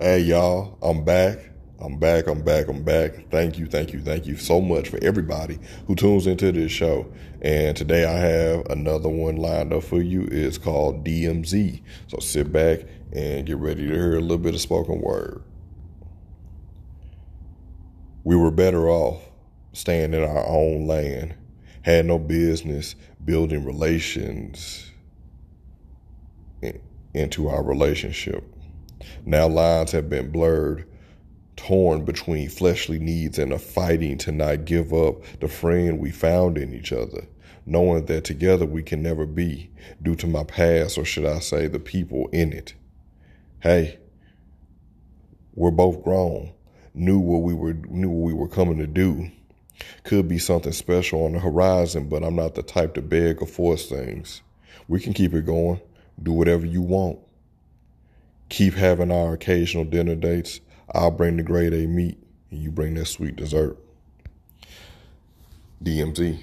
Hey, y'all, I'm back. I'm back. I'm back. I'm back. Thank you. Thank you. Thank you so much for everybody who tunes into this show. And today I have another one lined up for you. It's called DMZ. So sit back and get ready to hear a little bit of spoken word. We were better off staying in our own land, had no business building relations into our relationship. Now lines have been blurred, torn between fleshly needs and a fighting to not give up the friend we found in each other, knowing that together we can never be due to my past, or should I say, the people in it. Hey, we're both grown, knew what we were knew what we were coming to do. Could be something special on the horizon, but I'm not the type to beg or force things. We can keep it going, do whatever you want keep having our occasional dinner dates. I'll bring the grade A meat and you bring that sweet dessert. DMZ.